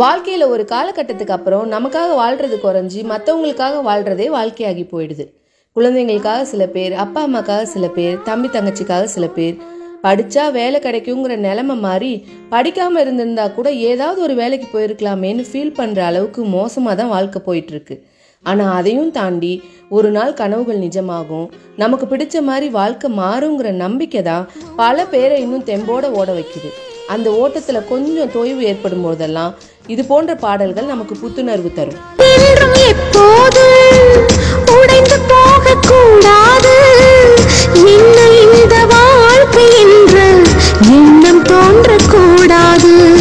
வாழ்க்கையில் ஒரு காலகட்டத்துக்கு அப்புறம் நமக்காக வாழ்றது குறைஞ்சி மற்றவங்களுக்காக வாழ்றதே வாழ்க்கையாகி போயிடுது. குழந்தைங்களுக்காக சில பேர் அப்பா அம்மாக்காக சில பேர் தம்பி தங்கச்சிக்காக சில பேர். படித்தா வேலை கிடைக்குங்கிற நிலைமை மாறி படிக்காமல் இருந்திருந்தா கூட ஏதாவது ஒரு வேலைக்கு போயிருக்கலாமேன்னு ஃபீல் பண்ணுற அளவுக்கு மோசமாக தான் வாழ்க்கை போயிட்டுருக்கு. ஆனால் அதையும் தாண்டி ஒரு நாள் கனவுகள் நிஜமாகும். நமக்கு பிடிச்ச மாதிரி வாழ்க்கை மாறுங்கிற நம்பிக்கை தான் பல பேரை இன்னும் தெம்போட ஓட வைக்குது. அந்த ஓட்டத்தில் கொஞ்சம் தொய்வு ஏற்படும் போதெல்லாம் இது போன்ற பாடல்கள் நமக்கு புத்துணர்வு தரும். என்றும் எப்போதும் உடைந்து போகக்கூடாது? என்ன இந்த வாழ்க்கை என்ற எண்ணம் தோன்றக்கூடாது.